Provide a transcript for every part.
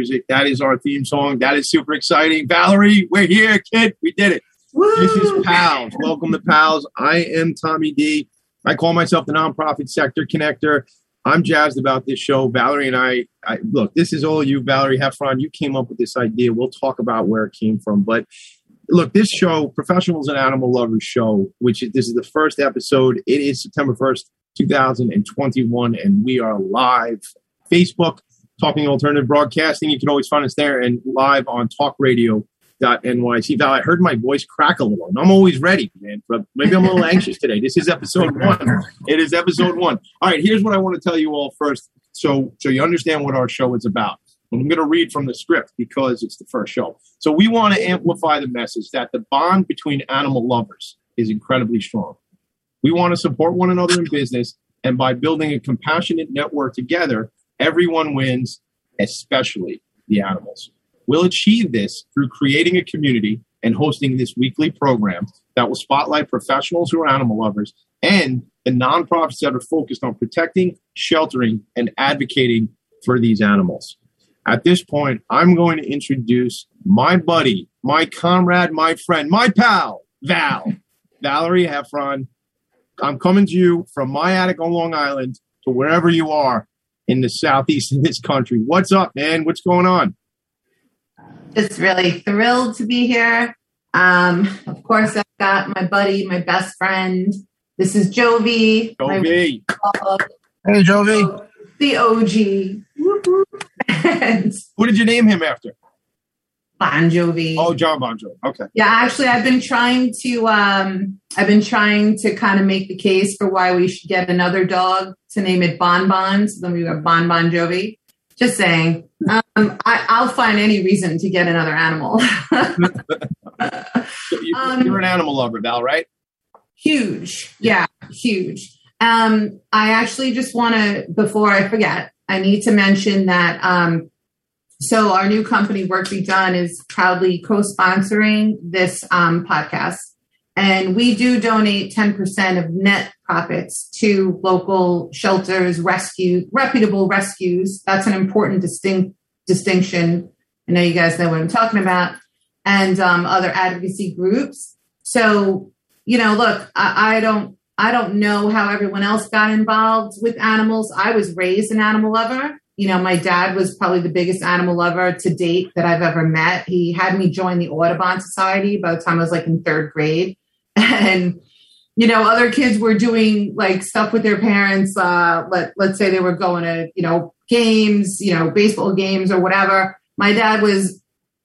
music. That is our theme song. That is super exciting. Valerie, we're here, kid. We did it. Woo! This is Pals. Welcome to Pals. I am Tommy D. I call myself the nonprofit sector connector. I'm jazzed about this show. Valerie and I, I look, this is all you, Valerie Heffron. You came up with this idea. We'll talk about where it came from. But look, this show, Professionals and Animal Lovers Show, which is, this is the first episode. It is September 1st, 2021, and we are live. Facebook, Talking Alternative Broadcasting. You can always find us there and live on Talk Radio NYC. Val, I heard my voice crack a little, and I'm always ready, man. But maybe I'm a little anxious today. This is episode one. It is episode one. All right, here's what I want to tell you all first, so so you understand what our show is about. I'm going to read from the script because it's the first show. So we want to amplify the message that the bond between animal lovers is incredibly strong. We want to support one another in business, and by building a compassionate network together, everyone wins, especially the animals. We'll achieve this through creating a community and hosting this weekly program that will spotlight professionals who are animal lovers and the nonprofits that are focused on protecting, sheltering, and advocating for these animals. At this point, I'm going to introduce my buddy, my comrade, my friend, my pal, Val, Valerie Heffron. I'm coming to you from my attic on Long Island to wherever you are in the southeast of this country. What's up, man? What's going on? Just really thrilled to be here. Um, of course, I've got my buddy, my best friend. This is Jovi. Jovi. Hey, Jovi. The OG. and Who did you name him after? Bon Jovi. Oh, John Bon Jovi. Okay. Yeah, actually, I've been trying to. Um, I've been trying to kind of make the case for why we should get another dog to name it Bon Bon. So then we got Bon Bon Jovi. Just saying. Um, I, I'll find any reason to get another animal. You, Um, you're an animal lover, Val, right? huge. Yeah, huge. Um, I actually just want to, before I forget, I need to mention that. Um, so our new company, Work Be Done, is proudly co-sponsoring this um, podcast, and we do donate ten percent of net profits to local shelters, rescue, reputable rescues. That's an important distinct distinction. I know you guys know what I'm talking about, and um, other advocacy groups. So you know, look, I, I don't I don't know how everyone else got involved with animals. I was raised an animal lover. You know, my dad was probably the biggest animal lover to date that I've ever met. He had me join the Audubon Society by the time I was like in third grade. And, you know, other kids were doing like stuff with their parents. Uh, let, let's say they were going to, you know, games, you know, baseball games or whatever. My dad was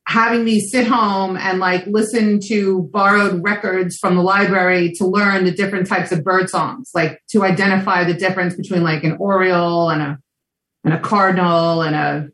having me sit home and like listen to borrowed records from the library to learn the different types of bird songs, like to identify the difference between like an oriole and a and a cardinal and a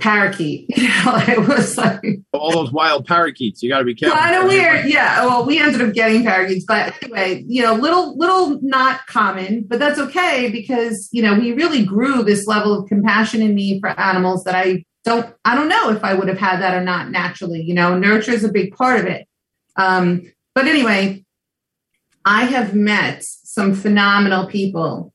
parakeet. You know, it was like All those wild parakeets. You got to be careful. kind of weird. Yeah. Well, we ended up getting parakeets, but anyway, you know, little, little not common, but that's okay because, you know, we really grew this level of compassion in me for animals that I don't, I don't know if I would have had that or not naturally, you know, nurture is a big part of it. Um, but anyway, I have met some phenomenal people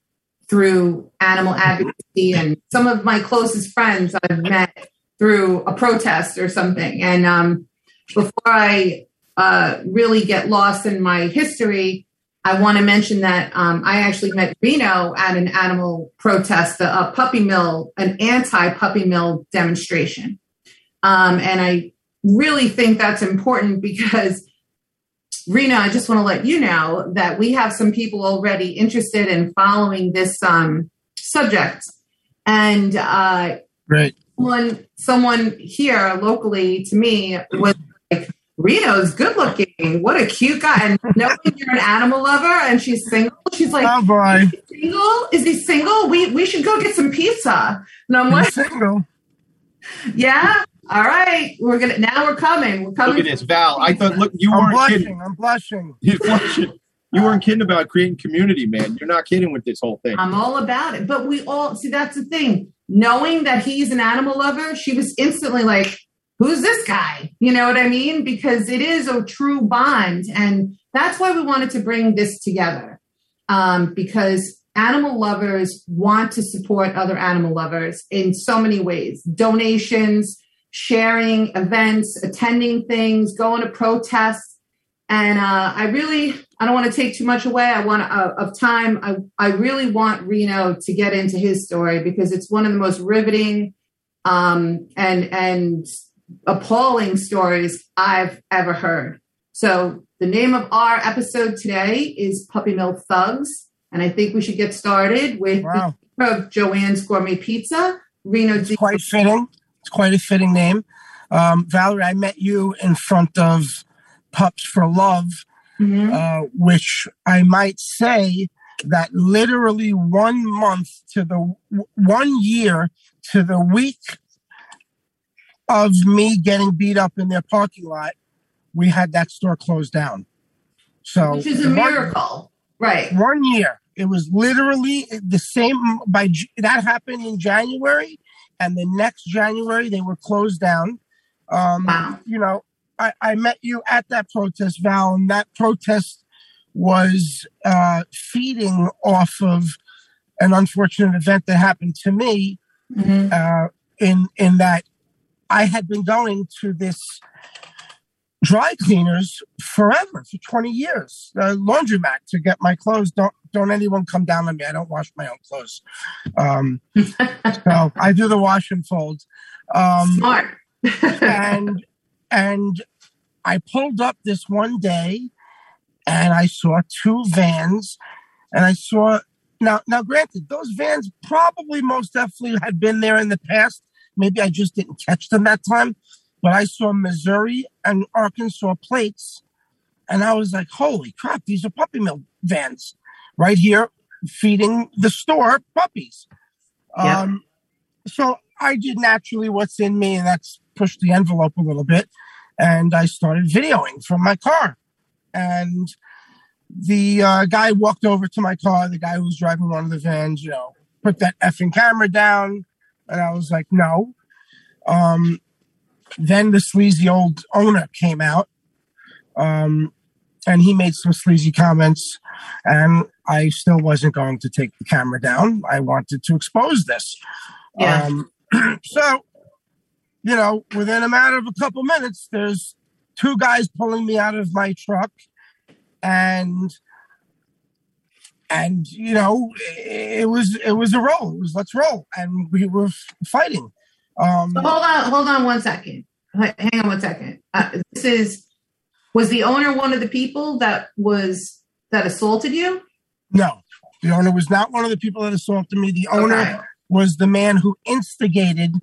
through animal advocacy and some of my closest friends I've met through a protest or something. And um, before I uh, really get lost in my history, I want to mention that um, I actually met Rino at an animal protest, a, a puppy mill, an anti puppy mill demonstration. Um, and I really think that's important because, Rino, I just want to let you know that we have some people already interested in following this um, subject. And uh, Great. someone someone here locally to me was like Rino's good looking. What a cute guy. And knowing you're an animal lover and she's single, she's like, Oh boy. single? Is he single? We we should go get some pizza. And I'm I'm like, single. yeah, all right. We're gonna now we're coming. We're Look coming. at this, Val. I thought, look, you I'm weren't kidding. blushing. I'm blushing. You're blushing. You weren't kidding about creating community, man. You're not kidding with this whole thing. I'm all about it. But we all see that's the thing. Knowing that he's an animal lover, she was instantly like, Who's this guy? You know what I mean? Because it is a true bond. And that's why we wanted to bring this together. Um, because animal lovers want to support other animal lovers in so many ways donations, sharing events, attending things, going to protests. And uh, I really, I don't want to take too much away. I want uh, of time. I, I really want Rino to get into his story because it's one of the most riveting um, and and appalling stories I've ever heard. So the name of our episode today is Puppy Mill Thugs, and I think we should get started with Wow. of Joanne's Gourmet Pizza, Rino. It's quite fitting. It's quite a fitting name. Um, Valerie, I met you in front of Pups for Love, Mhm. uh, which I might say that literally one month to the one year to the week of me getting beat up in their parking lot, we had that store closed down. So Which is a one- miracle, right? one year. It was literally the same. By that happened in January, and the next January they were closed down. Um, Wow. You know, I, I met you at that protest, Val, and that protest was uh, feeding off of an unfortunate event that happened to me. Mhm. Uh, in in that I had been going to this dry cleaners forever for 20 years uh, laundromat to get my clothes don't anyone come down on me. I don't wash my own clothes. Um so i do the wash and fold. Um Smart. and and i pulled up this one day and i saw two vans and i saw now now granted those vans probably most definitely had been there in the past. Maybe i just didn't catch them that time but i saw missouri and arkansas plates and i was like holy crap these are puppy mill vans right here feeding the store puppies. Yeah. um so i did naturally what's in me and that's pushed the envelope a little bit and i started videoing from my car. And the uh, guy walked over to my car the guy who was driving one of the vans you know put that effing camera down and i was like no. Um then the sleazy old owner came out um and he made some sleazy comments and i still wasn't going to take the camera down i wanted to expose this Yeah. um so you know within a matter of a couple minutes there's two guys pulling me out of my truck and and you know it was it was a roll it was let's roll and we were fighting um So hold on, hold on one second. Hang on one second. Uh, this is was the owner one of the people that was that assaulted you? No the owner was not one of the people that assaulted me the owner Okay. was the man who instigated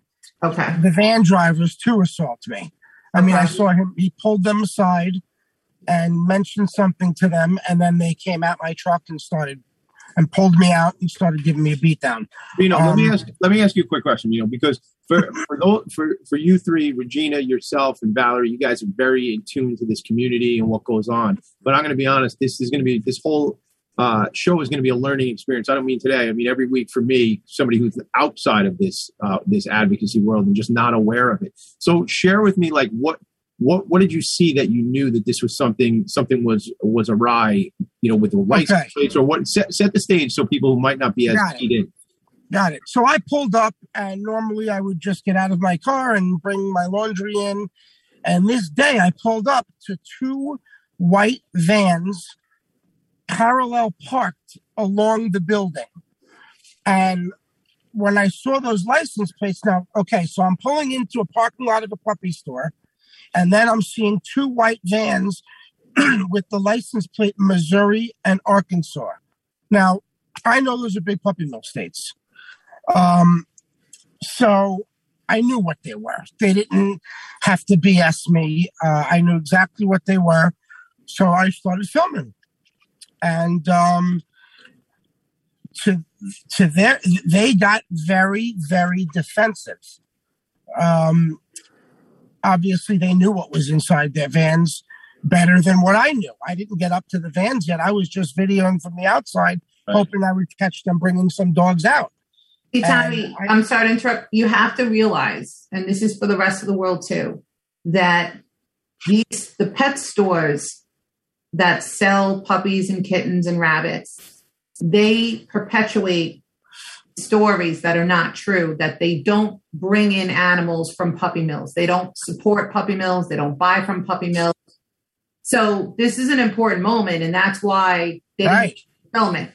Okay. the van drivers to assault me. I mean, I saw him, he pulled them aside and mentioned something to them, and then they came at my truck and started and pulled me out and started giving me a beat down. You know, let me Um, ask let me ask you a quick question. You know, because for for those, for for you three, Regina, yourself, and Valerie, you guys are very in tune to this community and what goes on. But I'm going to be honest. This is going to be this whole uh, show is going to be a learning experience. I don't mean today. I mean every week for me, somebody who's outside of this uh, this advocacy world and just not aware of it. So share with me, like what what what did you see that you knew that this was something something was was awry? You know, with the license Okay. plates or what? Set set the stage so people who might not be as Got it. keyed in. Got it. So I pulled up, and normally I would just get out of my car and bring my laundry in. And this day I pulled up to two white vans parallel parked along the building. And when I saw those license plates, now, okay, so I'm pulling into a parking lot of a puppy store, and then I'm seeing two white vans with the license plate Missouri and Arkansas. Now, I know those are big puppy mill states. Um, so I knew what they were. They didn't have to BS me. Uh, I knew exactly what they were. So I started filming. And um, to to their they got very, very defensive. Um, obviously they knew what was inside their vans better than what I knew. I didn't get up to the vans yet. I was just videoing from the outside, Right. hoping I would catch them bringing some dogs out. See, Tommy, I- I'm sorry to interrupt. You have to realize, and this is for the rest of the world too, that these the pet stores that sell puppies and kittens and rabbits, they perpetuate stories that are not true, that they don't bring in animals from puppy mills. They don't support puppy mills. They don't buy from puppy mills. So this is an important moment, and that's why they Right. film it.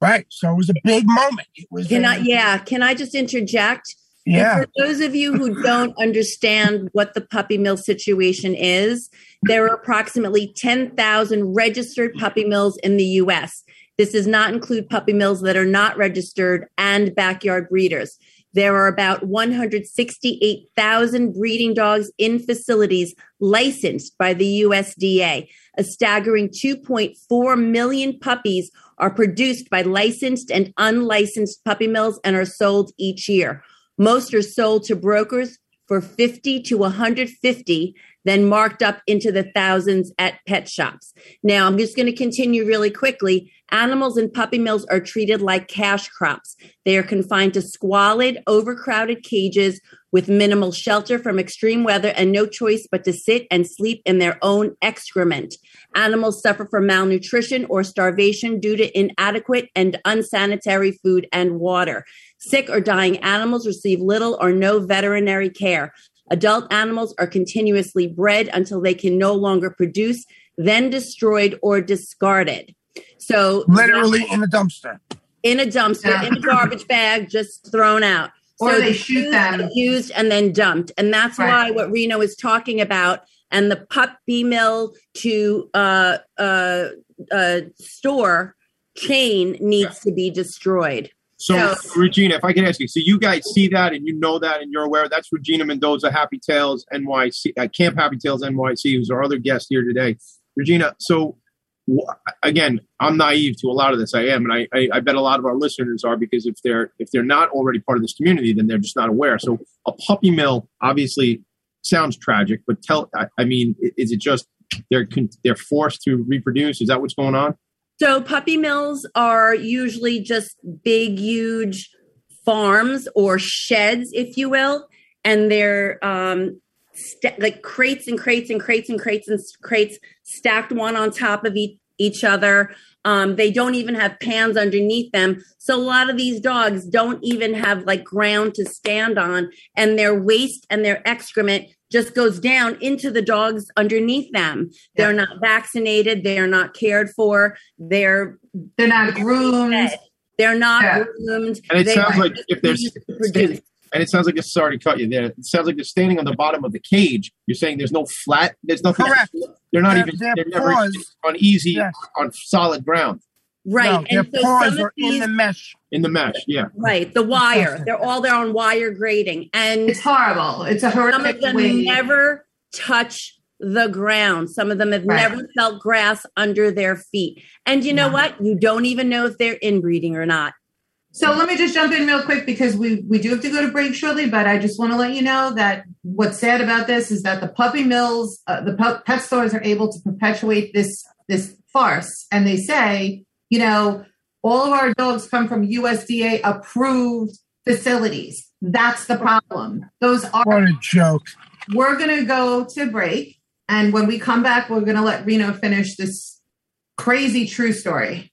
Right. So it was a big moment. It was Can a- I, yeah, can I just interject? Yeah. For those of you who don't understand what the puppy mill situation is, there are approximately 10,000 registered puppy mills in the US. This does not include puppy mills that are not registered and backyard breeders. There are about 168,000 breeding dogs in facilities licensed by the USDA. A staggering 2.4 million puppies are produced by licensed and unlicensed puppy mills and are sold each year. Most are sold to brokers for 50 to 150, then marked up into the thousands at pet shops. Now, I'm just going to continue really quickly. Animals in puppy mills are treated like cash crops. They are confined to squalid, overcrowded cages with minimal shelter from extreme weather and no choice but to sit and sleep in their own excrement. Animals suffer from malnutrition or starvation due to inadequate and unsanitary food and water. Sick or dying animals receive little or no veterinary care. Adult animals are continuously bred until they can no longer produce, then destroyed or discarded. So, Literally in a dumpster. in a dumpster, Yeah. in a garbage bag, just thrown out. Or So they shoot them. and Used and then dumped. And that's Right. why what Rino is talking about and the puppy mill to uh, uh, uh, store chain needs to be destroyed. So, So- Regina, if I can ask you, so you guys see that and you know that and you're aware that's Regina Mendoza, Happy Tails NYC, uh, Camp Happy Tails NYC, who's our other guest here today. Regina, so wh- again, I'm naive to a lot of this. I am, and I, I, I bet a lot of our listeners are because if they're if they're not already part of this community, then they're just not aware. So, a puppy mill obviously sounds tragic, but tell, I, I mean, is it just they're con- they're forced to reproduce? Is that what's going on? So puppy mills are usually just big, huge farms or sheds, if you will, and they're um, st- like crates and crates and crates and crates and crates stacked one on top of each, each other. Um, they don't even have pans underneath them. So a lot of these dogs don't even have like ground to stand on, and their waste and their excrement just goes down into the dogs underneath them. They're not vaccinated. They're not cared for. They're They're not groomed. They're not Yeah. groomed. And it They sounds like if there's used to and it sounds like it's sorry to cut you there. It sounds like they're standing on the bottom of the cage. You're saying there's no flat. There's nothing. Correct. They're not Their- even. their They're never paws- on easy Yes. on solid ground right. No, their and so paws some of in these, the mesh. in the mesh. Yeah. right, the wire. They're all there on wire grating, and It's horrible. It's a some of them way. never touch the ground. Some of them have Right. never felt grass under their feet. And you know Yeah. what? You don't even know if they're inbreeding or not. So let me just jump in real quick because we we do have to go to break shortly. But I just want to let you know that what's sad about this is that the puppy mills, uh, the pu- pet stores are able to perpetuate this this farce, and they say, you know, all of our dogs come from USDA approved facilities. That's the problem. Those are. What a joke. We're gonna go to break, and when we come back, we're gonna let Rino finish this crazy true story.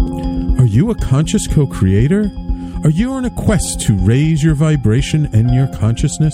Are you a conscious co creator? Are you on a quest to raise your vibration and your consciousness?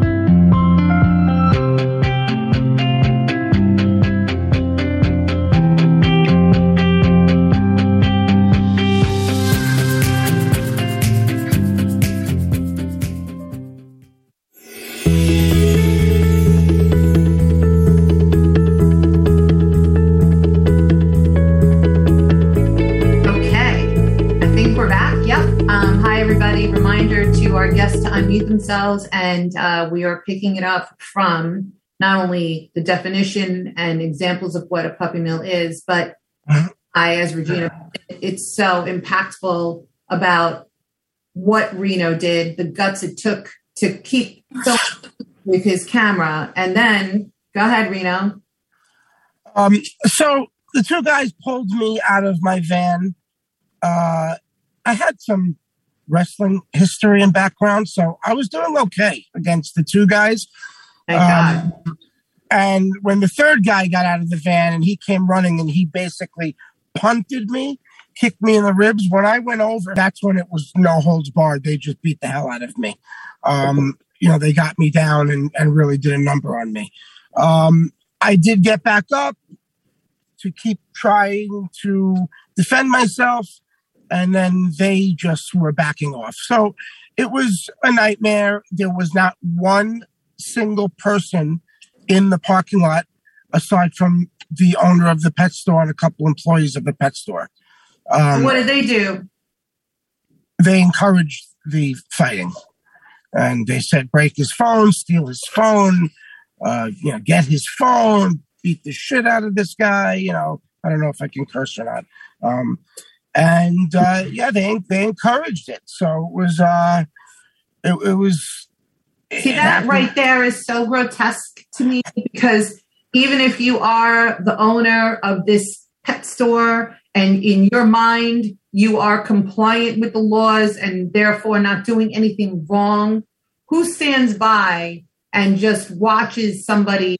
Themselves, and uh, we are picking it up from not only the definition and examples of what a puppy mill is, but I, as Regina, it's so impactful about what Rino did, the guts it took to keep with his camera, and then go ahead, Rino. Um, so the two guys pulled me out of my van. Uh, I had some wrestling history and background, so I was doing okay against the two guys. Um, and when the third guy got out of the van and he came running and he basically punted me, kicked me in the ribs. When I went over, that's when it was no holds barred. They just beat the hell out of me. Um, you know, they got me down and, and really did a number on me. Um, I did get back up to keep trying to defend myself, and then they just were backing off. So it was a nightmare. There was not one single person in the parking lot aside from the owner of the pet store and a couple employees of the pet store. Um, what did they do? they encouraged the fighting. And they said, break his phone, steal his phone, uh, you know, get his phone, beat the shit out of this guy. You know, I don't know if I can curse or not. Um, and uh, yeah, they they encouraged it. So it was uh, it, it was. See it that happened- right there is so grotesque to me because even if you are the owner of this pet store and in your mind you are compliant with the laws and therefore not doing anything wrong, who stands by and just watches somebody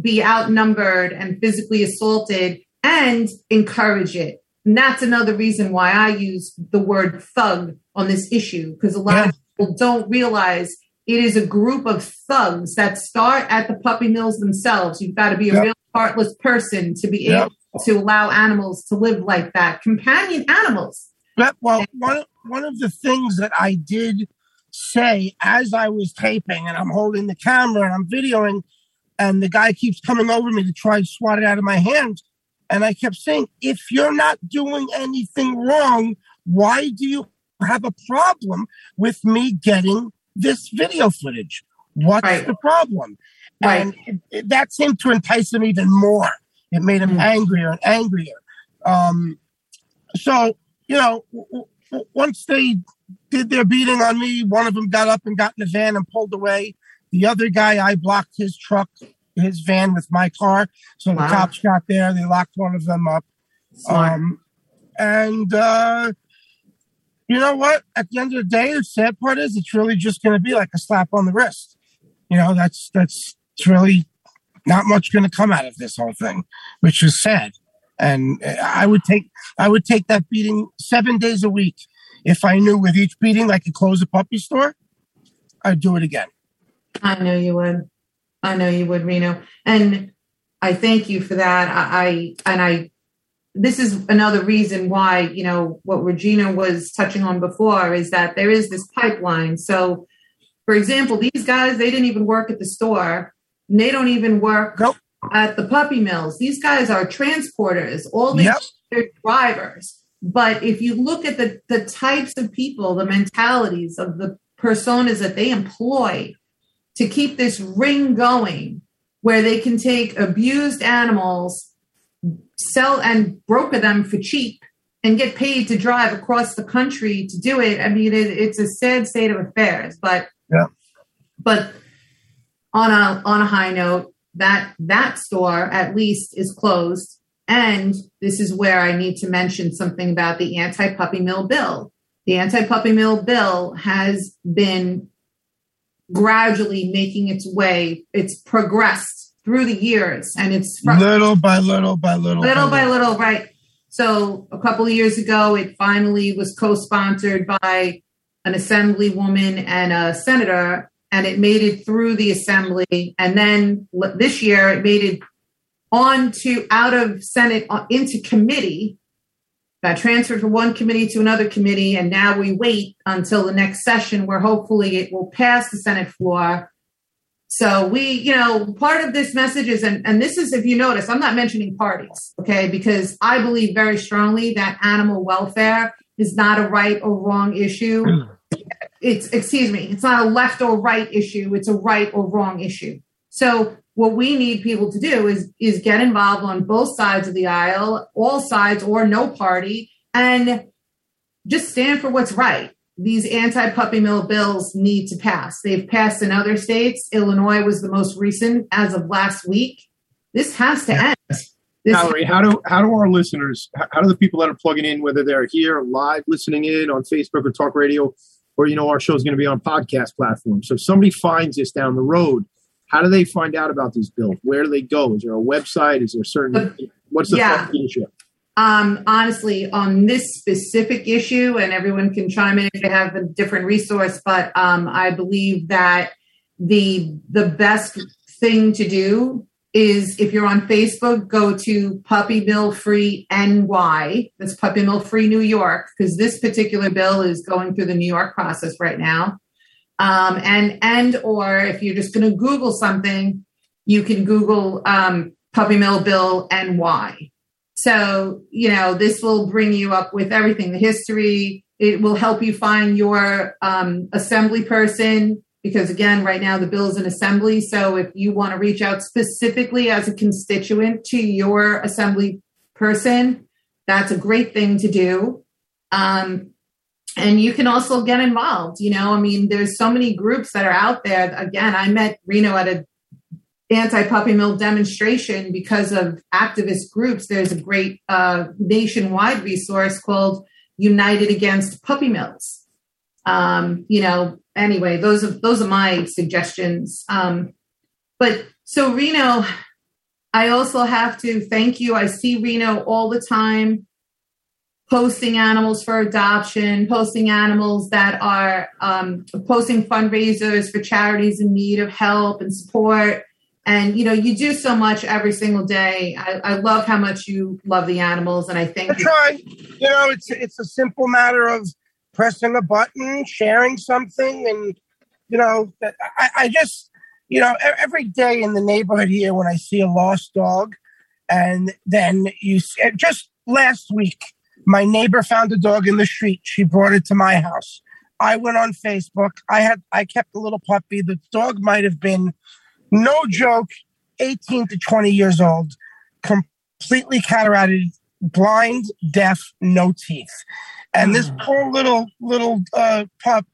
be outnumbered and physically assaulted and encourage it? And that's another reason why I use the word thug on this issue because a lot of people don't realize it is a group of thugs that start at the puppy mills themselves. You've got to be a Yep. real heartless person to be Yep. able to allow animals to live like that. Companion animals. But, well, one one of the things that I did say as I was taping, and I'm holding the camera and I'm videoing, and the guy keeps coming over me to try to swat it out of my hand, and I kept saying, "If you're not doing anything wrong, why do you have a problem with me getting this video footage? What's Right. the problem?" Right. And it, it- that seemed to entice him even more. It made him Mm. angrier and angrier. Um, so you know, w- w- once they did their beating on me, one of them got up and got in the van and pulled away. The other guy, I blocked his truck, his van with my car. So the cops got there. They locked one of them up. Um, and uh, you know what? At the end of the day, the sad part is it's really just going to be like a slap on the wrist. You know, that's that's it's really not much going to come out of this whole thing, which is sad. And I would take I would take that beating seven days a week if I knew with each beating I could close a puppy store. I'd do it again. I know you would. I know you would, Rino. And I thank you for that. I, I and I this is another reason why, you know, what Regina was touching on before is that there is this pipeline. So for example, these guys, they didn't even work at the store. And they don't even work Nope. at the puppy mills. These guys are transporters. All they Yep. they're drivers. But if you look at the the types of people, the mentalities of the personas that they employ to keep this ring going, where they can take abused animals, sell and broker them for cheap, and get paid to drive across the country to do it. I mean, it, it's a sad state of affairs. But Yeah. but on a on a high note, that that store at least is closed. And this is where I need to mention something about the anti puppy mill bill. The anti puppy mill bill has been gradually making its way. It's progressed through the years, and it's fr- little by little by little, little by little, right? So a couple of years ago, it finally was co-sponsored by an assemblywoman and a senator, and it made it through the assembly. And then this year, it made it on to out of Senate uh, into committee. Got transferred from one committee to another committee, and now we wait until the next session where hopefully it will pass the Senate floor. So we, you know, part of this message is, and, and this is, if you notice, I'm not mentioning parties, okay, because I believe very strongly that animal welfare is not a right or wrong issue. It's, excuse me, it's not a left or right issue. It's a right or wrong issue. So what we need people to do is is get involved on both sides of the aisle, all sides or no party, and just stand for what's right. These anti-puppy mill bills need to pass. They've passed in other states. Illinois was the most recent as of last week. This has to end. This Valerie, how do how do our listeners, how how do the people that are plugging in, whether they're here live listening in on Facebook or talk radio, or you know our show is going to be on podcast platforms. So if somebody finds this down the road, how do they find out about these bills? Where do they go? Is there a website? Is there a certain? What's the Yeah. um, honestly, on this specific issue, and everyone can chime in if they have a different resource, but um, I believe that the the best thing to do is if you're on Facebook, go to Puppy Mill Free NY. That's Puppy Mill Free New York, because this particular bill is going through the New York process right now. Um, and and or if you're just going to Google something, you can Google um, Puppy Mill Bill NY. So, you know, this will bring you up with everything the history. It will help you find your um, assembly person because, again, right now the bill is in assembly. So, if you want to reach out specifically as a constituent to your assembly person, that's a great thing to do. Um, and you can also get involved. You know, I mean, there's so many groups that are out there. Again, I met Rino at a anti-puppy mill demonstration because of activist groups there's a great uh, nationwide resource called united against puppy mills um, you know anyway those are those are my suggestions um, but so Rino i also have to thank you i see Rino all the time posting animals for adoption posting animals that are um, posting fundraisers for charities in need of help and support and you know you do so much every single day I, I love how much you love the animals and i think I try. You know, it's it's a simple matter of pressing a button, sharing something, and you know, I, I just you know every day in the neighborhood here when I see a lost dog, and then you just last week my neighbor found a dog in the street. She brought it to my house. I went on Facebook. I had I kept a little puppy. The dog might have been no joke, 18 to 20 years old, completely cataracted, blind, deaf, no teeth. And this poor little little uh, pup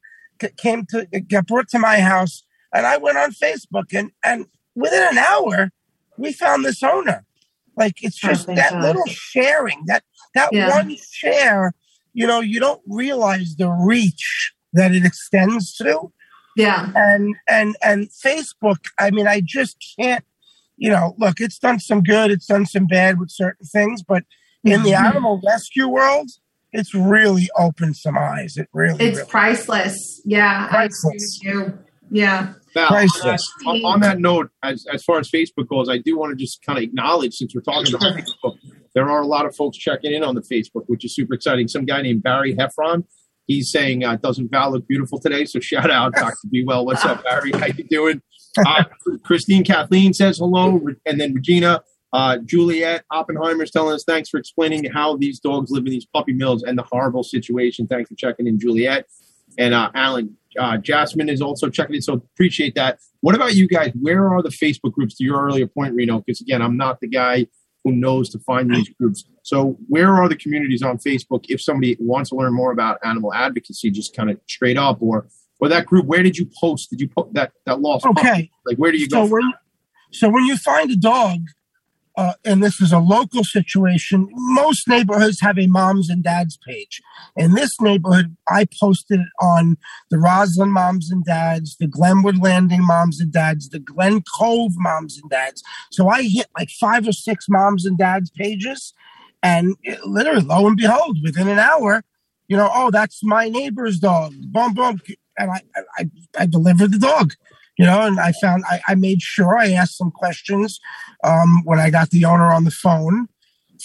came to got brought to my house, and I went on Facebook, and and within an hour, we found this owner. Like it's Oh, just thank that God. little sharing, that that Yeah. one share. You know, you don't realize the reach that it extends to yeah and and and Facebook. I mean, I just can't. You know, look, it's done some good, it's done some bad with certain things, but in the Mhm. animal rescue world, it's really opened some eyes. It really, it's really priceless yeah I agree Priceless. with you yeah Val, on, that, priceless. on, on that note, as, as far as Facebook goes, I do want to just kind of acknowledge since we're talking about Facebook, there are a lot of folks checking in on the Facebook, which is super exciting. Some guy named Barry Heffron, he's saying, uh, "Doesn't Val look beautiful today?" So shout out, Doctor Be Well. What's up, Barry? How you doing? Uh, Christine Kathleen says hello, and then Regina. Uh, Juliet is telling us thanks for explaining how these dogs live in these puppy mills and the horrible situation. Thanks for checking in, Juliet. And uh, Alan uh, Jasmine is also checking in, so appreciate that. What about you guys? Where are the Facebook groups? To your earlier point, Rino, because again, I'm not the guy who knows to find these groups. So, where are the communities on Facebook if somebody wants to learn more about animal advocacy, just kind of straight up, or or that group, where did you post? Did you put that that lost? puppy? Okay. Like where do you So go? when, so when you find a dog, uh, and this is a local situation, most neighborhoods have a moms and dads page. In this neighborhood, I posted it on the Roslyn moms and dads, the Glenwood Landing moms and dads, the Glen Cove moms and dads. So I hit like five or six moms and dads pages, and it, literally, lo and behold, within an hour, you know, oh, that's my neighbor's dog. Boom, boom, and I, I, I delivered the dog you know, and I found I, I made sure I asked some questions um, when I got the owner on the phone.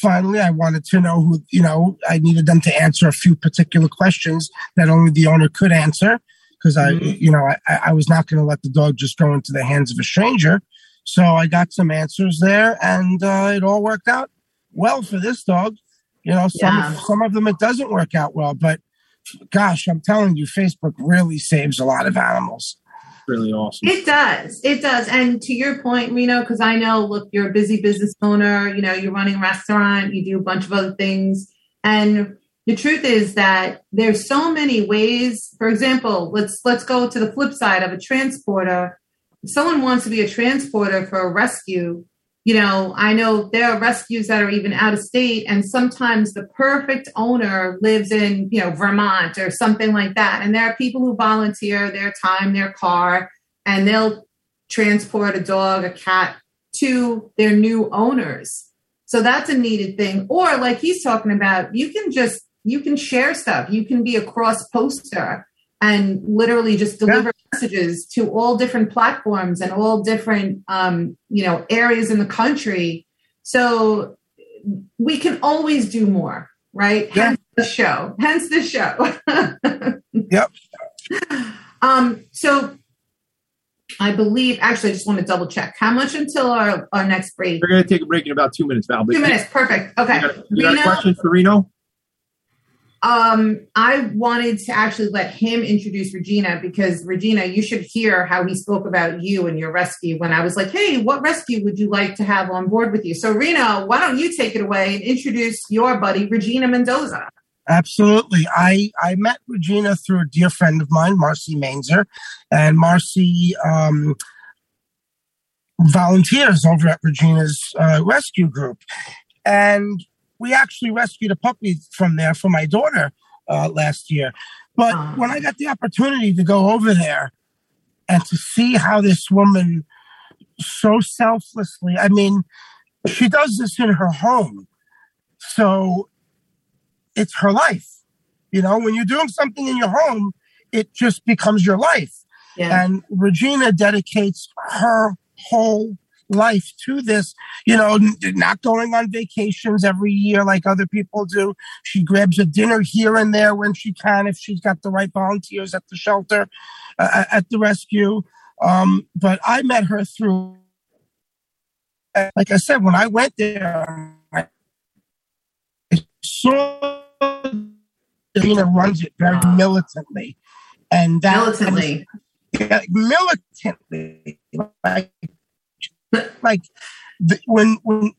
Finally, I wanted to know who, you know, I needed them to answer a few particular questions that only the owner could answer because I, you know, I, I was not going to let the dog just go into the hands of a stranger. So I got some answers there, and uh, it all worked out well for this dog. You know, some Yeah. some of them it doesn't work out well, but gosh, I'm telling you, Facebook really saves a lot of animals. Really awesome. It does. It does. And to your point, Rino, because I know, look, you're a busy business owner, you know, you're running a restaurant, you do a bunch of other things. And the truth is that there's so many ways. For example, let's let's go to the flip side of a transporter. If someone wants to be a transporter for a rescue, you know, I know there are rescues that are even out of state, and sometimes the perfect owner lives in, you know, Vermont or something like that. And there are people who volunteer their time, their car, and they'll transport a dog, a cat to their new owners. So that's a needed thing. Or like he's talking about, you can just you can share stuff. You can be a cross poster and literally just deliver messages to all different platforms and all different um, you know areas in the country. So we can always do more, right? Yeah. Hence the show. Hence the show. Yep. Um, so I believe actually I just want to double check. How much until our, our next break? We're gonna take a break in about two minutes, Val. Two minutes, perfect. Okay. You got, you got a question for Rino? Um, I wanted to actually let him introduce Regina because Regina, you should hear how he spoke about you and your rescue when I was like, "Hey, what rescue would you like to have on board with you?" So, Rino, why don't you take it away and introduce your buddy Regina Mendoza? Absolutely. I, I met Regina through a dear friend of mine, Marcy Mainzer, and Marcy um, volunteers over at Regina's uh, rescue group. And we actually rescued a puppy from there for my daughter uh, last year. But when I got the opportunity to go over there and to see how this woman so selflessly, I mean, she does this in her home. So it's her life. You know, when you're doing something in your home, it just becomes your life. Yeah. And Regina dedicates her whole life to this, you know, not going on vacations every year like other people do. She grabs a dinner here and there when she can, if she's got the right volunteers at the shelter, uh, at the rescue. Um, but I met her through, like I said, when I went there, I saw Regina runs it very militantly. And that Militantly. yeah, militantly, like, like the, when when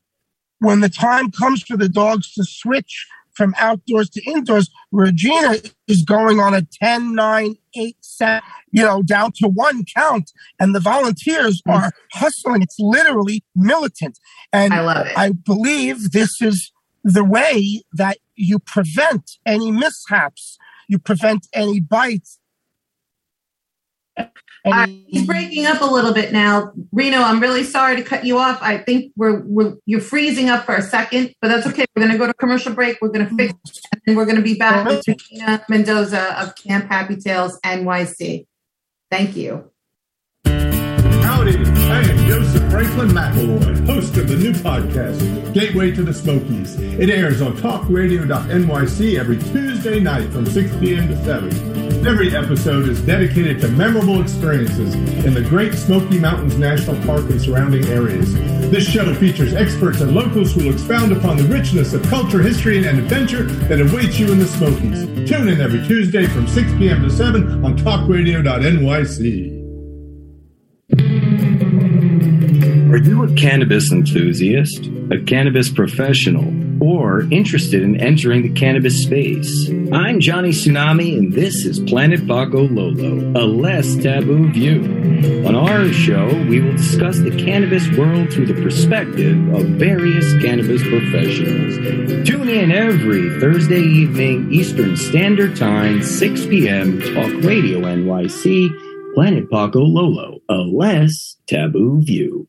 when the time comes for the dogs to switch from outdoors to indoors, Regina is going on a 10, 9, 8, 7, you know, down to one count, and the volunteers mm-hmm. are hustling. It's literally militant, and I love it. I believe this is the way that you prevent any mishaps, you prevent any bites. Uh, he's breaking up a little bit now. Rino, I'm really sorry to cut you off. I think we're, we're you're freezing up for a second, but that's okay. We're going to go to commercial break. We're going to fix it, and we're going to be back with Regina Mendoza of Camp Happy Tails NYC. Thank you. Howdy, I am Joseph Franklin McElroy, host of the new podcast, Gateway to the Smokies. It airs on talkradio.nyc every Tuesday night from 6 p.m. to 7. Every episode is dedicated to memorable experiences in the Great Smoky Mountains National Park and surrounding areas. This show features experts and locals who will expound upon the richness of culture, history, and adventure that awaits you in the Smokies. Tune in every Tuesday from 6 p.m. to 7 on talkradio.nyc. Are you a cannabis enthusiast, a cannabis professional, or interested in entering the cannabis space. I'm Johnny Tsunami, and this is Planet Pakalolo, a less taboo view. On our show, we will discuss the cannabis world through the perspective of various cannabis professionals. Tune in every Thursday evening, Eastern Standard Time, 6 p.m., Talk Radio NYC, Planet Pakalolo, a less taboo view.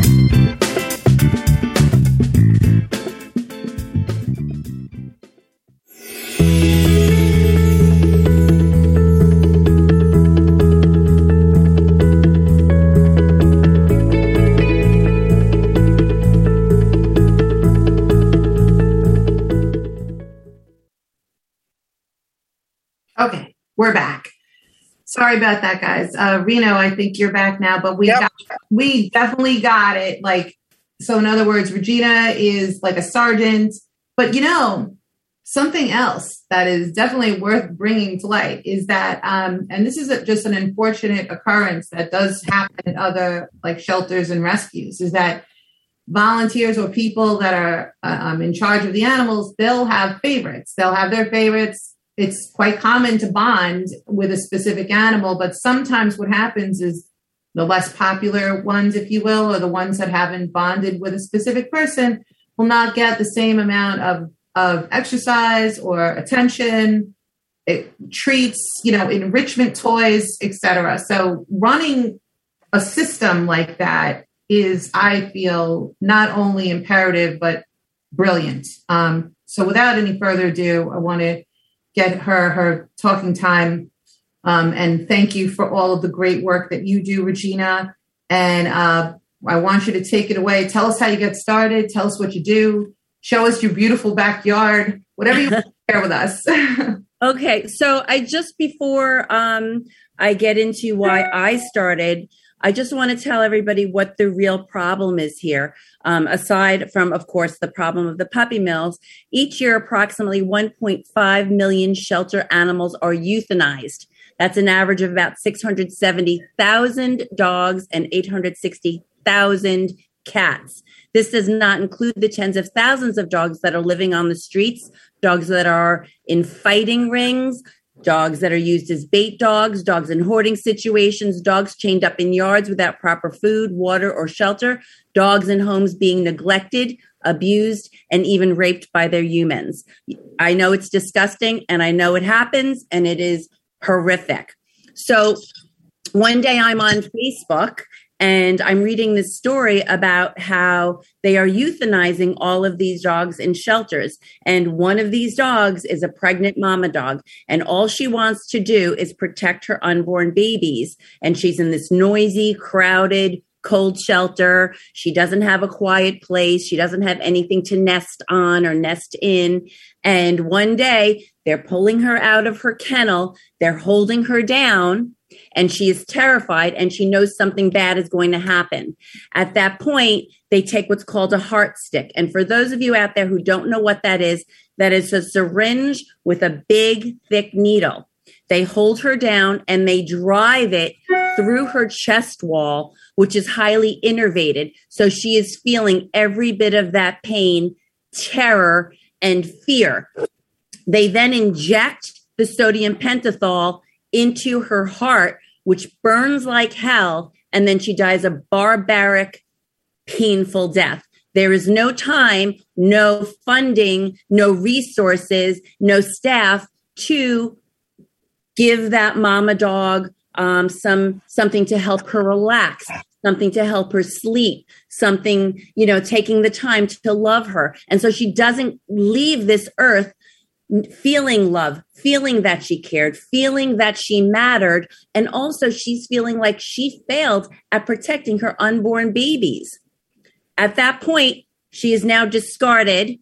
Sorry about that, guys. Uh, Rino, I think you're back now, but we got, we definitely got it. Like, so in other words, Regina is like a sergeant, but you know, something else that is definitely worth bringing to light is that, um, and this is a, just an unfortunate occurrence that does happen in other like shelters and rescues, is that volunteers or people that are uh, um, in charge of the animals, they'll have favorites. They'll have their favorites it's quite common to bond with a specific animal, but sometimes what happens is the less popular ones, if you will, or the ones that haven't bonded with a specific person will not get the same amount of, of exercise or attention, it, treats, you know, enrichment toys, etc. So running a system like that is, I feel, not only imperative but brilliant. Um, so without any further ado, I want to get her her talking time. Um, and thank you for all of the great work that you do, Regina. And uh, I want you to take it away. Tell us how you get started. Tell us what you do. Show us your beautiful backyard. Whatever you want to share with us. okay, so I just before um, I get into why I started, I just want to tell everybody what the real problem is here. Um, aside from, of course, the problem of the puppy mills, each year approximately 1.5 million shelter animals are euthanized. That's an average of about 670,000 dogs and 860,000 cats. This does not include the tens of thousands of dogs that are living on the streets, dogs that are in fighting rings, dogs that are used as bait dogs, dogs in hoarding situations, dogs chained up in yards without proper food, water, or shelter, dogs in homes being neglected, abused, and even raped by their humans. I know it's disgusting and I know it happens and it is horrific. So one day I'm on Facebook and I'm reading this story about how they are euthanizing all of these dogs in shelters. And one of these dogs is a pregnant mama dog. And all she wants to do is protect her unborn babies. And she's in this noisy, crowded, cold shelter. She doesn't have a quiet place. She doesn't have anything to nest on or nest in. And one day they're pulling her out of her kennel. They're holding her down and she is terrified and she knows something bad is going to happen. At that point, they take what's called a heart stick. And for those of you out there who don't know what that is, that is a syringe with a big, thick needle. They hold her down and they drive it through her chest wall, which is highly innervated. So she is feeling every bit of that pain, terror, and fear. They then inject the sodium pentothal into her heart, which burns like hell. And then she dies a barbaric, painful death. There is no time, no funding, no resources, no staff to give that mama dog um, some something to help her relax, something to help her sleep, something you know, taking the time to love her, and so she doesn't leave this earth feeling love, feeling that she cared, feeling that she mattered, and also she's feeling like she failed at protecting her unborn babies. At that point, she is now discarded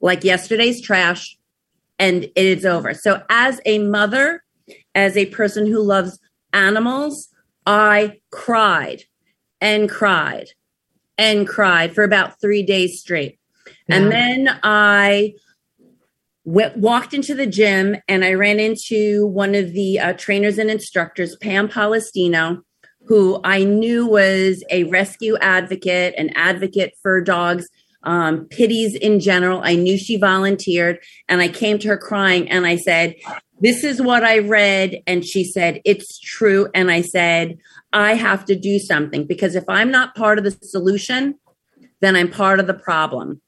like yesterday's trash and it is over. So, as a mother, as a person who loves animals, I cried and cried and cried for about three days straight. Yeah. And then I went, walked into the gym and I ran into one of the uh, trainers and instructors, Pam Palestino, who I knew was a rescue advocate, an advocate for dogs, um, pitties in general. I knew she volunteered and I came to her crying and I said, This is what I read. And she said, It's true. And I said, I have to do something because if I'm not part of the solution, then I'm part of the problem.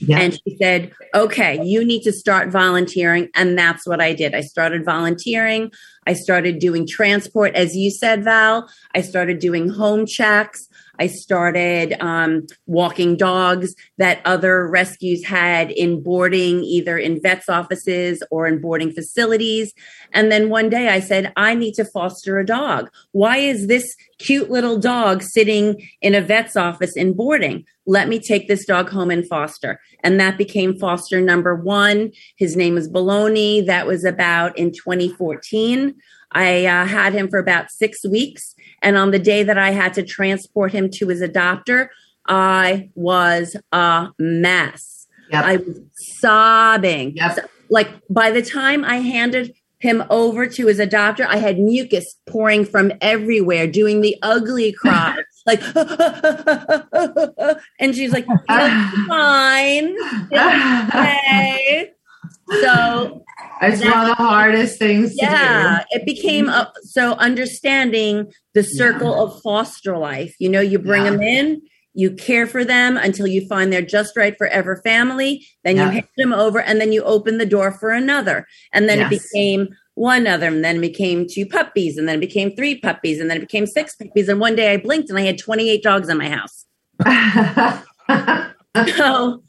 Yeah. And she said, okay, you need to start volunteering. And that's what I did. I started volunteering. I started doing transport, as you said, Val. I started doing home checks. I started um, walking dogs that other rescues had in boarding, either in vets' offices or in boarding facilities. And then one day I said, I need to foster a dog. Why is this cute little dog sitting in a vet's office in boarding? Let me take this dog home and foster. And that became foster number one. His name is Baloney. That was about in 2014. I uh, had him for about six weeks. And on the day that I had to transport him to his adopter, I was a mess. Yep. I was sobbing. Yep. So, like by the time I handed him over to his adopter, I had mucus pouring from everywhere, doing the ugly cry. like, and she's like, fine. okay. So it's one of the hardest things yeah it became a, so understanding the circle yeah. of foster life you know you bring yeah. them in you care for them until you find they're just right forever family then yeah. you hand them over and then you open the door for another and then yes. it became one other and then it became two puppies and then it became three puppies and then it became six puppies and one day i blinked and i had 28 dogs in my house so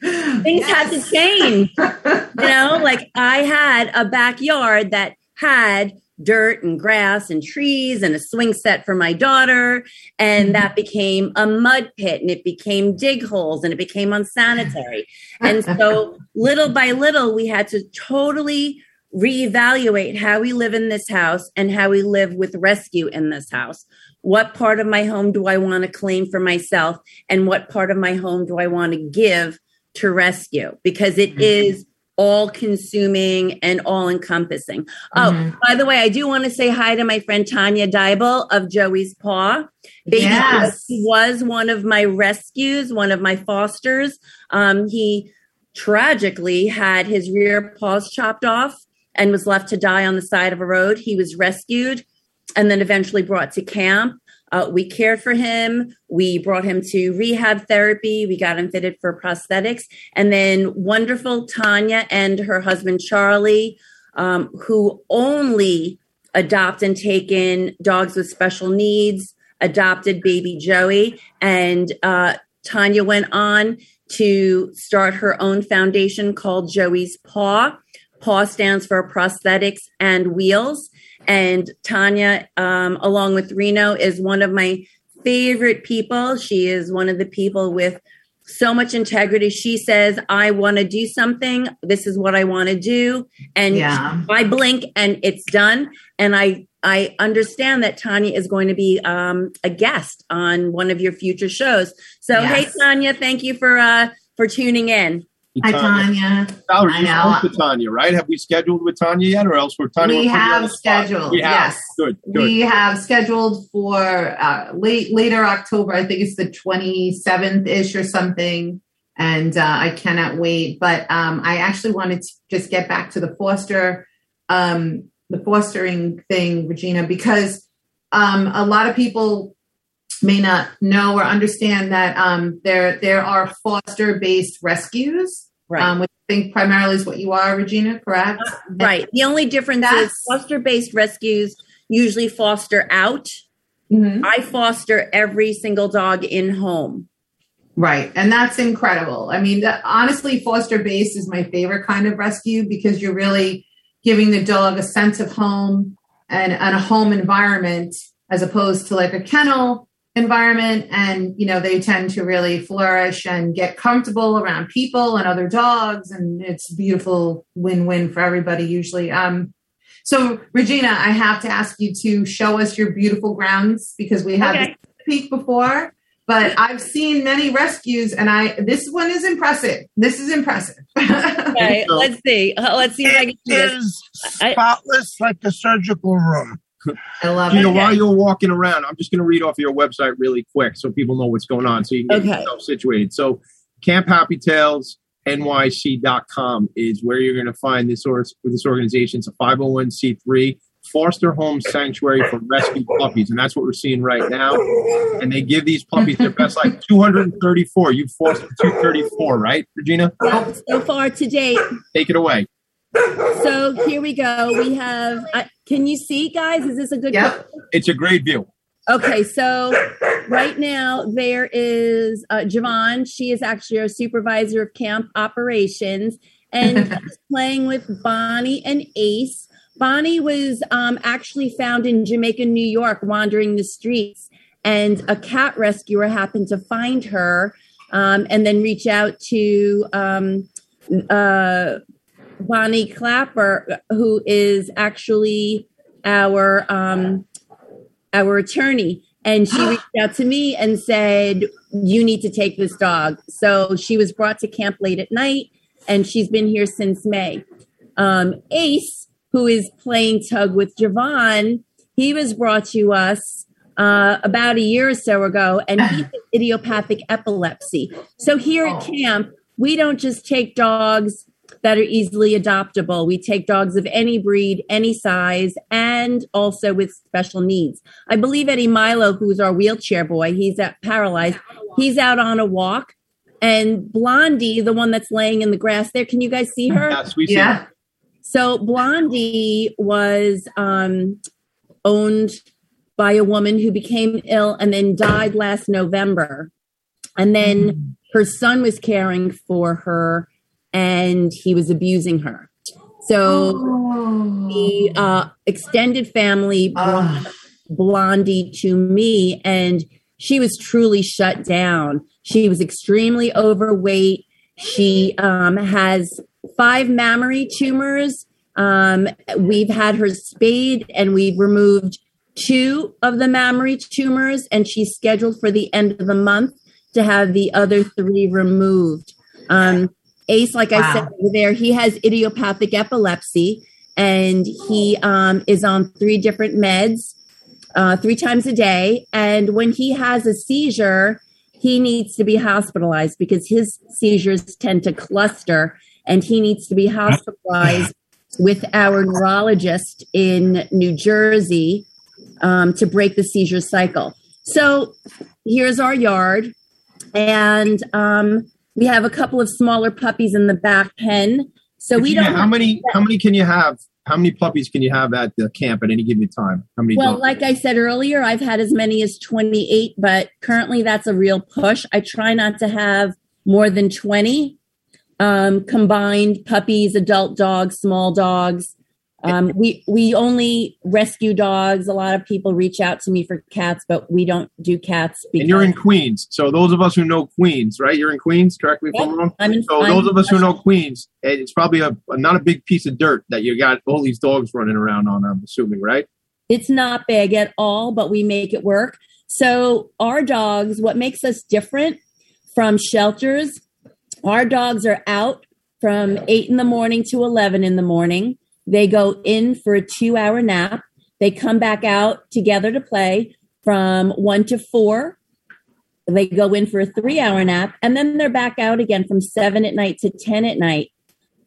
things yes. had to change. you know, like I had a backyard that had dirt and grass and trees and a swing set for my daughter. And mm-hmm. that became a mud pit and it became dig holes and it became unsanitary. And so little by little, we had to totally reevaluate how we live in this house and how we live with rescue in this house. What part of my home do I want to claim for myself? And what part of my home do I want to give to rescue because it mm-hmm. is all consuming and all encompassing. Oh, mm-hmm. by the way, I do want to say hi to my friend Tanya Dybel of Joey's Paw. Baby yes. was one of my rescues, one of my fosters. Um, he tragically had his rear paws chopped off and was left to die on the side of a road. He was rescued and then eventually brought to camp. Uh, we cared for him. We brought him to rehab therapy. We got him fitted for prosthetics. And then wonderful Tanya and her husband, Charlie, um, who only adopt and take in dogs with special needs, adopted baby Joey. And uh, Tanya went on to start her own foundation called Joey's Paw. PAW stands for Prosthetics and Wheels. And Tanya, um, along with Rino, is one of my favorite people. She is one of the people with so much integrity. She says, I want to do something. This is what I want to do. And yeah. I blink and it's done. And I, I understand that Tanya is going to be um, a guest on one of your future shows. So, yes. hey, Tanya, thank you for, uh, for tuning in. Hi, Tanya. Valerie, I know. to Tanya, right? Have we scheduled with Tanya yet, or else we're Tanya? We have scheduled. We have. Yes, good, good. We have scheduled for uh, late later October. I think it's the twenty seventh ish or something, and uh, I cannot wait. But um, I actually wanted to just get back to the foster um, the fostering thing, Regina, because um, a lot of people may not know or understand that um, there there are foster based rescues, Right. um, which I think primarily is what you are, Regina. Correct? Right. The only difference is foster based rescues usually foster out. Mhm. I foster every single dog in home. Right. And that's incredible. I mean, that, honestly, foster based is my favorite kind of rescue because you're really giving the dog a sense of home and, and a home environment as opposed to like a kennel environment. And, you know, they tend to really flourish and get comfortable around people and other dogs. And it's beautiful win win for everybody, usually. Um, so, Regina, I have to ask you to show us your beautiful grounds because we had Okay. this peek before but I've seen many rescues, and I this one is impressive. This is impressive. Okay, So- let's see. Uh, Let's see if I can It do this. is I- spotless like the surgical room. I love You know, it. while you're walking around, I'm just going to read off your website really quick so people know what's going on so you can get Okay. yourself situated. So, Camp Happy Tails NYC.com is where you're going to find this, or- this organization. It's a 501c3 foster home sanctuary for rescued puppies. And that's what we're seeing right now. And they give these puppies their best, like 234. You've fostered 234, right, Regina? So far to date. Take it away. So here we go. We have. Uh, can you see, guys? Is this a good? Yep. It's a great view. Okay, so right now there is uh, Javon. She is actually our supervisor of camp operations, and playing with Bonnie and Ace. Bonnie was um, actually found in Jamaica, New York, wandering the streets, and a cat rescuer happened to find her um, and then reach out to um, uh, Bonnie Clapper, who is actually our um, our attorney, and she reached out to me and said, "You need to take this dog." So she was brought to camp late at night, and she's been here since May. Um, Ace, who is playing tug with Javon, he was brought to us uh, about a year or so ago, and he has idiopathic epilepsy. So here at camp, we don't just take dogs that are easily adoptable. We take dogs of any breed, any size, and also with special needs. I believe Eddie Milo, who's our wheelchair boy, he's at paralyzed. He's out on a walk. And Blondie, the one that's laying in the grass there, can you guys see her? Yes, we see. Yeah. So Blondie was um, owned by a woman who became ill and then died last November. And then her son was caring for her and he was abusing her. So the uh, extended family brought Blondie to me, and she was truly shut down. She was extremely overweight. She um, has five mammary tumors. Um, we've had her spayed, and we've removed two of the mammary tumors, and she's scheduled for the end of the month to have the other three removed. Um, Ace, like I said over there, he has idiopathic epilepsy and he um, is on three different meds uh, three times a day. And when he has a seizure, he needs to be hospitalized because his seizures tend to cluster and he needs to be hospitalized with our neurologist in New Jersey um, to break the seizure cycle. So here's our yard. And um, we have a couple of smaller puppies in the back pen. So we don't how many how many can you have? How many puppies can you have at the camp at any given time? How many? Well, dogs? like I said earlier, I've had as many as 28, but currently that's a real push. I try not to have more than 20 um, combined puppies, adult dogs, small dogs. Um, we we only rescue dogs. A lot of people reach out to me for cats, but we don't do cats. and you're in Queens, so those of us who know Queens, right? You're in Queens. Correct me if I'm wrong. I'm in- so I'm- those of us who know Queens, it's probably a, not a big piece of dirt that you got all these dogs running around on. I'm assuming, right? It's not big at all, but we make it work. So, our dogs, what makes us different from shelters, our dogs are out from eight in the morning to 11 in the morning. They go in for a two hour nap. They come back out together to play from one to four. They go in for a three hour nap and then they're back out again from seven at night to 10 at night.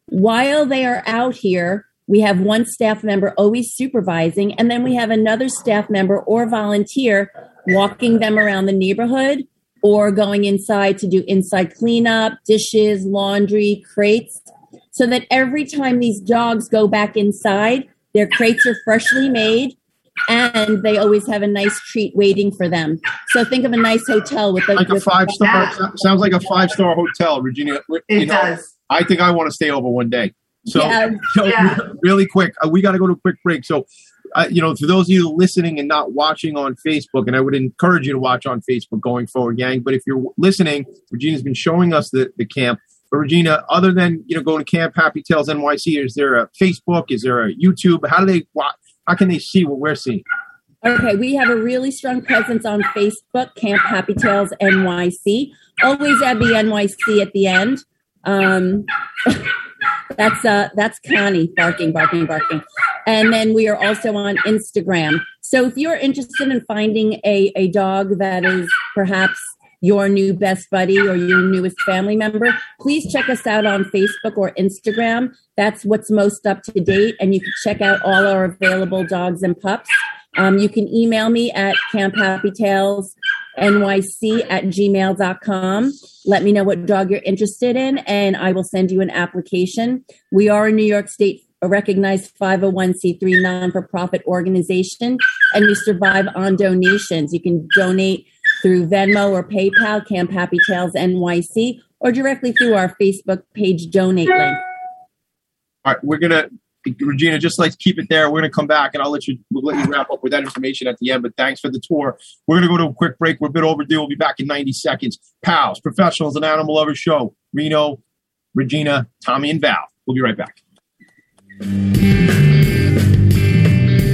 While they are out here, We have one staff member always supervising, and then we have another staff member or volunteer walking them around the neighborhood or going inside to do inside cleanup, dishes, laundry, crates, so that every time these dogs go back inside, their crates are freshly made and they always have a nice treat waiting for them. So think of a nice hotel with a, like a with five star. Sounds like a five star hotel, Regina. It does. I think I want to stay over one day. So, Yeah. so Yeah. really quick, uh, we got to go to a quick break. So, uh, you know, for those of you listening and not watching on Facebook, and I would encourage you to watch on Facebook going forward, gang. But if you're listening, Regina's been showing us the, the camp. But Regina, other than you know going to Camp Happy Tails NYC, is there a Facebook? Is there a YouTube? How do they? wa- How can they see what we're seeing? Okay, we have a really strong presence on Facebook, Camp Happy Tails NYC. Always add the NYC at the end. Um, that's uh, that's Connie barking, barking, barking. And then we are also on Instagram. So if you're interested in finding a, a dog that is perhaps your new best buddy or your newest family member, please check us out on Facebook or Instagram. That's what's most up to date. And you can check out all our available dogs and pups. Um, you can email me at camphappytailsnyc at gmail.com. Let me know what dog you're interested in, and I will send you an application. We are a New York State recognized 501c3 non for profit organization, and we survive on donations. You can donate through Venmo or PayPal, Camp Happy Tails NYC, or directly through our Facebook page donate link. All right, we're gonna Regina, just like keep it there. We're gonna come back and I'll let you we'll let you wrap up with that information at the end. But thanks for the tour. We're gonna go to a quick break. We're a bit overdue. We'll be back in 90 seconds. Pals, professionals, and animal lovers show. Rino, Regina, Tommy, and Val. We'll be right back.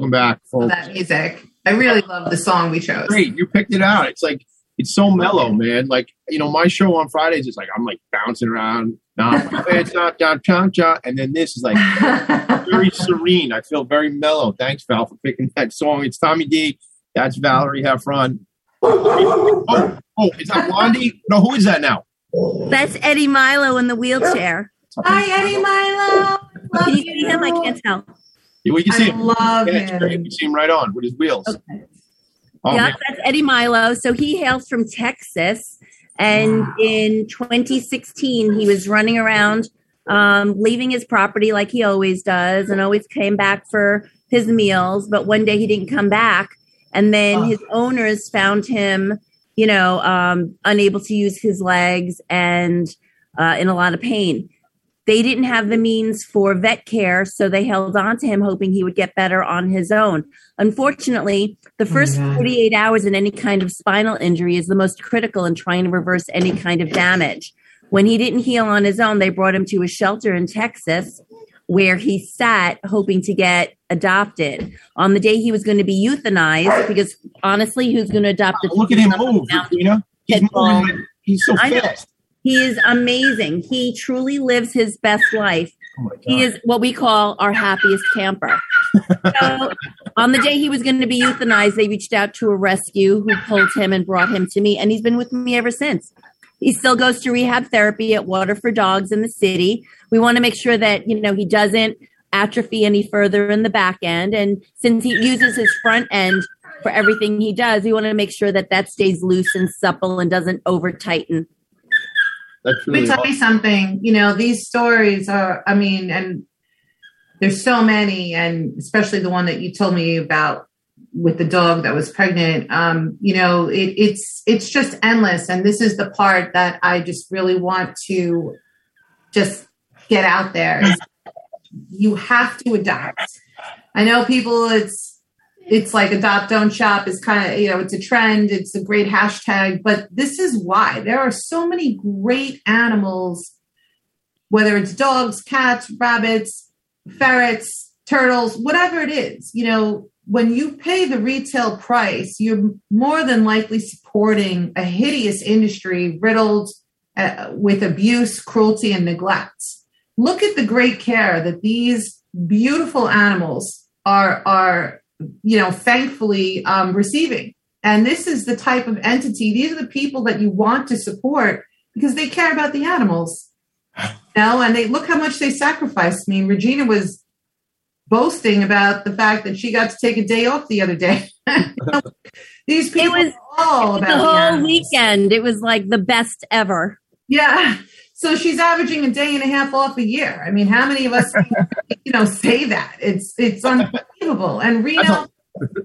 Welcome back, folks. that music. I really love the song we chose. Great, you picked it out. It's like it's so mellow, man. Like you know, my show on Fridays is like I'm like bouncing around. Nah, it's not down, cha cha, and then this is like very serene. I feel very mellow. Thanks, Val, for picking that song. It's Tommy D. That's Valerie Heffron. Oh, oh, is that Blondie? No, who is that now? That's Eddie Milo in the wheelchair. Hi, Eddie Milo. Can you see him? I can't tell. We can see I him. love yeah, him. great. We see him right on with his wheels. Oh, yeah, that's Eddie Milo. So he hails from Texas. And in 2016, he was running around, um, leaving his property like he always does, and always came back for his meals. But one day he didn't come back. And then his owners found him, you know, um, unable to use his legs and uh, in a lot of pain. They didn't have the means for vet care, so they held on to him, hoping he would get better on his own. Unfortunately, the oh, first 48 hours in any kind of spinal injury is the most critical in trying to reverse any kind of damage. When he didn't heal on his own, they brought him to a shelter in Texas where he sat hoping to get adopted. On the day he was going to be euthanized, because honestly, who's going to adopt a Look at him move, Regina. He's moving he's so I know. He is amazing. He truly lives his best life. Oh he is what we call our happiest camper. so, on the day he was going to be euthanized, they reached out to a rescue who pulled him and brought him to me, and he's been with me ever since. He still goes to rehab therapy at Water for Dogs in the city. We want to make sure that you know he doesn't atrophy any further in the back end, and since he uses his front end for everything he does, we want to make sure that that stays loose and supple and doesn't over tighten. That's Let me tell you something. You know, these stories are, I mean, and there's so many, and especially the one that you told me about with the dog that was pregnant. Um, you know, it, it's it's just endless, and this is the part that I just really want to just get out there. You have to adopt. I know people. It's it's like adopt don't shop is kind of you know it's a trend it's a great hashtag but this is why. There are so many great animals whether it's dogs cats rabbits ferrets turtles whatever it is you know when you pay the retail price you're more than likely supporting a hideous industry riddled uh, with abuse cruelty and neglect. Look at the great care that these beautiful animals are are you know, thankfully um, receiving. And this is the type of entity, these are the people that you want to support because they care about the animals. You know, and they look how much they sacrificed. I mean, Regina was boasting about the fact that she got to take a day off the other day. These people was are all the about the whole animals. weekend. It was like the best ever. Yeah. So she's averaging a day and a half off a year. I mean, how many of us, you know, say that? It's it's unbelievable. And Rino,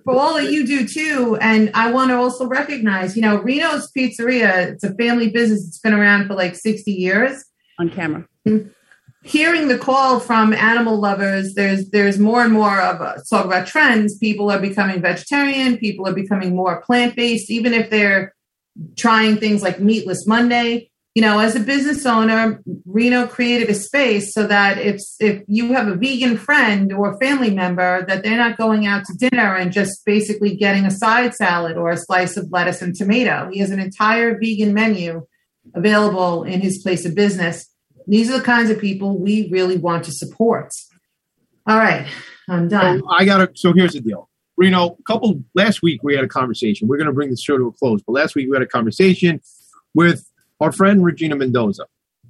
for all that you do too, and I want to also recognize, you know, Rino's Pizzeria. It's a family business. It's been around for like sixty years. On camera. Hearing the call from animal lovers, there's there's more and more of a talk about trends. People are becoming vegetarian. People are becoming more plant based, even if they're trying things like Meatless Monday you know, as a business owner, Rino created a space so that if if you have a vegan friend or family member, that they're not going out to dinner and just basically getting a side salad or a slice of lettuce and tomato. He has an entire vegan menu available in his place of business. These are the kinds of people we really want to support. All right, I'm done. So I got to. So here's the deal. Rino, a couple last week we had a conversation. We're going to bring the show to a close, but last week we had a conversation with our friend Regina Mendoza,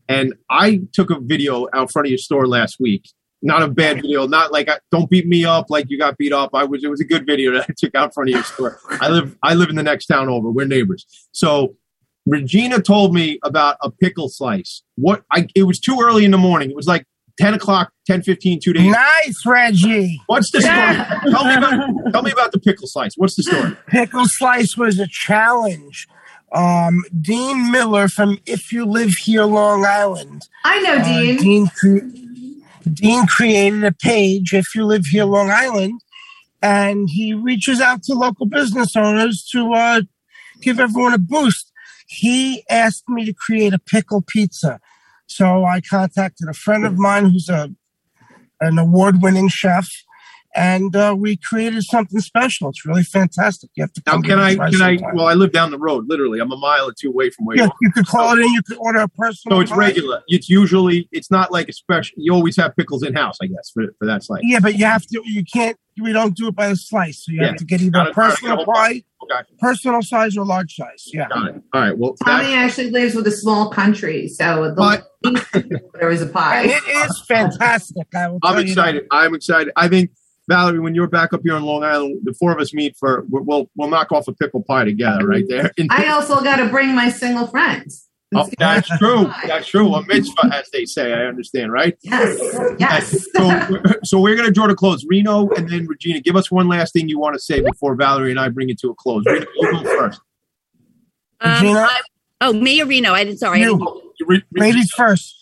and I took a video out front of your store last week. Not a bad video. Not like I, don't beat me up like you got beat up. I was. It was a good video that I took out front of your store. I live. I live in the next town over. We're neighbors. So Regina told me about a pickle slice. What? I. It was too early in the morning. It was like. 10 o'clock, 10 15, two days. Nice, Reggie. What's the story? tell, me about, tell me about the pickle slice. What's the story? Pickle Slice was a challenge. Um, Dean Miller from If You Live Here, Long Island. I know Uh, Dean. Dean, cre- Dean created a page, If You Live Here, Long Island, and he reaches out to local business owners to uh, give everyone a boost. He asked me to create a pickle pizza. So I contacted a friend of mine who's a an award winning chef, and uh, we created something special. It's really fantastic. You have to Now, come can I? try Can I? sometime. Well, I live down the road. Literally, I'm a mile or two away from where Yeah, you are. you could call it in. You could order a personal. So it's pie. regular. It's usually. It's not like a special. You always have pickles in house, I guess, for for that slice. Yeah, but you have to. You can't. We don't do it by the slice. So you Yeah. have to get either a personal get pie, Okay. personal size, or large size. Yeah. Got it. All right. Well, Tommy that, actually lives with a small country, so the there is a pie. It is fantastic. I will I'm tell you excited. I'm excited. I think Valerie, when you're back up here on Long Island, the four of us meet for we'll we'll knock off a pickle pie together right there. I also got to bring my single friends. Oh, that's true. That's true. A mitzvah, as they say. I understand, right? Yes. Yes. So, so we're going to draw to close. Rino and then Regina, give us one last thing you want to say before Valerie and I bring it to a close. Rino, you go first. Um, I- oh, me or Rino? I didn't. Sorry. I didn't- Ladies first.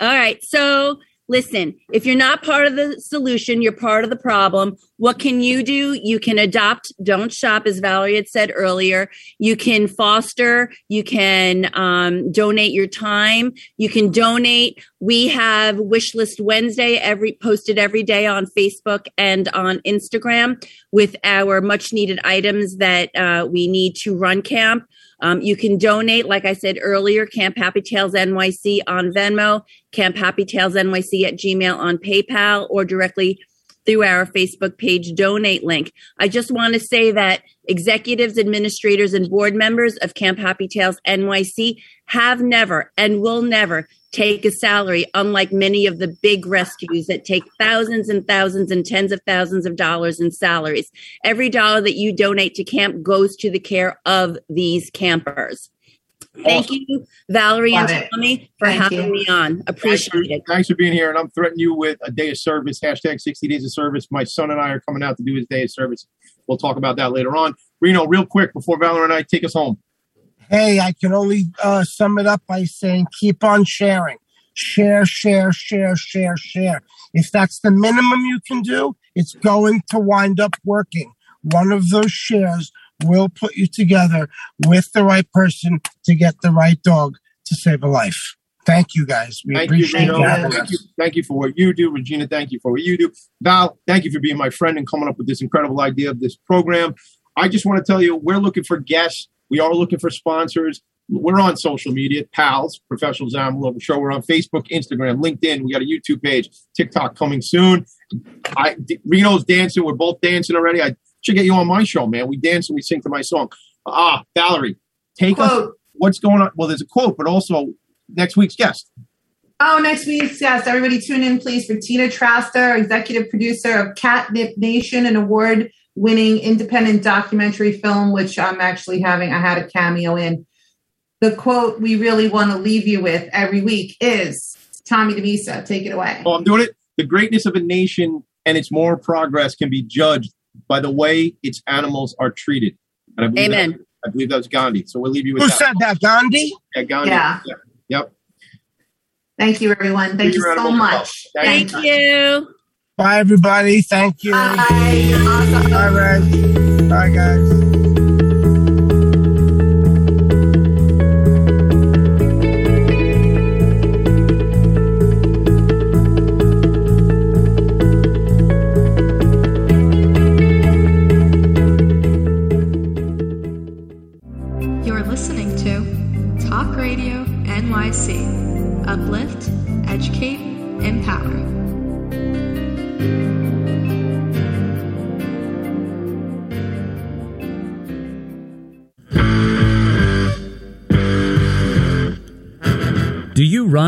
All right. So listen, if you're not part of the solution, you're part of the problem. What can you do? You can adopt, don't shop, as Valerie had said earlier. You can foster, you can um, donate your time, you can donate. We have Wish List Wednesday every posted every day on Facebook and on Instagram with our much needed items that uh, we need to run camp. Um, you can donate, like I said earlier, Camp Happy Tails NYC on Venmo, Camp Happy Tails NYC at Gmail on PayPal, or directly through our Facebook page donate link. I just want to say that executives, administrators, and board members of Camp Happy Tails NYC have never and will never take a salary, unlike many of the big rescues that take thousands and thousands and tens of thousands of dollars in salaries. Every dollar that you donate to camp goes to the care of these campers. Thank you, Valerie Love and it. Tommy, for Thank having you. me on. Appreciate it. Thanks for being here. And I'm threatening you with a day of service, hashtag 60 days of service. My son and I are coming out to do his day of service. We'll talk about that later on. Rino, real quick before Valerie and I take us home. Hey, I can only uh, sum it up by saying keep on sharing. Share, share, share, share, share. If that's the minimum you can do, it's going to wind up working. One of those shares will put you together with the right person to get the right dog to save a life. Thank you guys. We Thank appreciate you having Thank us. you, thank you for what you do. Regina, thank you for what you do. Val, thank you for being my friend and coming up with this incredible idea of this program. I just want to tell you, we're looking for guests. We are looking for sponsors. We're on social media, pals, professionals animal show. We're on Facebook, Instagram, LinkedIn. We got a YouTube page, TikTok coming soon. I Rino's dancing. We're both dancing already. I should get you on my show, man. We dance and we sing to my song. Ah, Valerie, take us. What's going on? Well, there's a quote, but also next week's guest. Oh, next week's guest. Everybody tune in, please, for Tina Traster, executive producer of Catnip Nation, an award winning independent documentary film, which I'm actually having, I had a cameo in. The quote we really want to leave you with every week is Tommy DiMisa. Take it away. Oh, I'm doing it. The greatness of a nation and its moral progress can be judged by the way its animals are treated. And I Amen. That, I believe that was Gandhi. So we'll leave you with Who that. said that, Gandhi? Yeah, Gandhi. Yeah. Yep. Thank you, everyone. Thank Use you so much. Thank Thank you. Bye, everybody. Thank you. Bye. Awesome. Bye. Bye, guys.